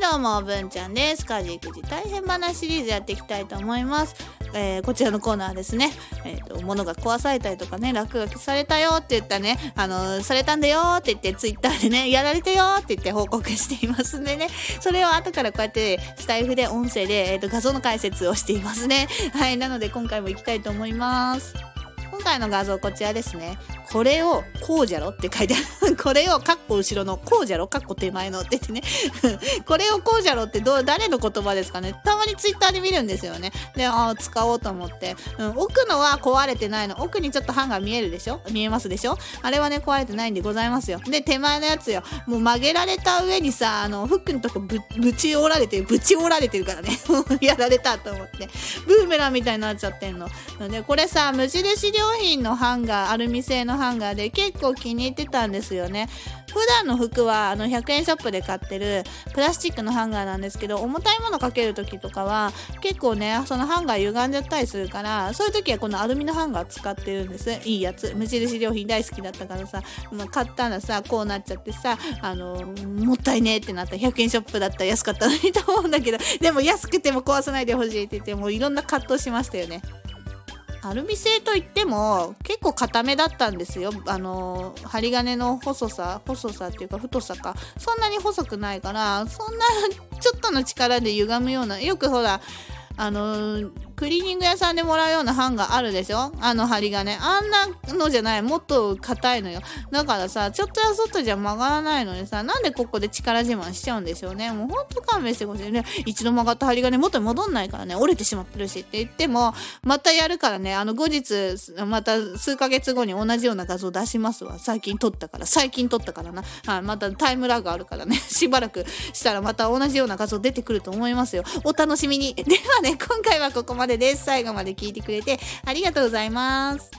どうも、文ちゃんです。家事育児大変話シリーズやっていきたいと思います。えー、こちらのコーナーですね。えっ、ー、と、物が壊されたりとかね、落書きされたよって言ったね、あのー、されたんだよって言って、ツイッターでね、やられたよって言って報告していますんでね、それを後からこうやって、スタイフで音声で、えっ、と、画像の解説をしていますね。はい、なので今回も行きたいと思います。今回の画像こちらですね。これをこうじゃろ？って書いてある。これをカッコ後ろのこうじゃろ？カッコ手前のって言ってね。これをこうじゃろ？ってどう、誰の言葉ですかね？たまにツイッターで見るんですよね。で、ああ、使おうと思って。うん、奥のは壊れてないの。奥にちょっと版が見えるでしょ？見えますでしょ？あれはね、壊れてないんでございますよ。で、手前のやつよ。もう曲げられた上にさ、あの、フックのとこぶ、ぶち折られてる、ぶち折られてるからね。やられたと思って。ブーメランみたいになっちゃってんの。で、これさ、無印良品のハンガー、アルミ製のハンガーで結構気に入ってたんですよね。普段の服はあの100円ショップで買ってるプラスチックのハンガーなんですけど、重たいものかける時とかは結構ね、そのハンガー歪んじゃったりするから、そういう時はこのアルミのハンガー使ってるんです。いいやつ。無印良品大好きだったからさ、まあ、買ったらさ、こうなっちゃってさ、あの、もったいねえってなった100円ショップだったら安かったのにと思うんだけど、でも安くても壊さないでほしいって言って、もういろんな葛藤しましたよね。アルミ製といっても結構硬めだったんですよ。あの針金の細さ細さっていうか太さか。そんなに細くないからそんなちょっとの力で歪むようなよくほらあのクリーニング屋さんでもらうようなハンガーあるでしょ？あの針金。あんなのじゃない。もっと硬いのよ。だからさ、ちょっとやそっとじゃ曲がらないのにさ、なんでここで力自慢しちゃうんでしょうね？もうほんと勘弁してほしいね。一度曲がった針金元に戻んないからね、折れてしまってるしって言っても、またやるからね、あの後日、また数ヶ月後に同じような画像出しますわ。最近撮ったから。最近撮ったからな。はい、またタイムラグあるからね。しばらくしたらまた同じような画像出てくると思いますよ。お楽しみに。ではね、今回はここまでです。最後まで聞いてくれてありがとうございます。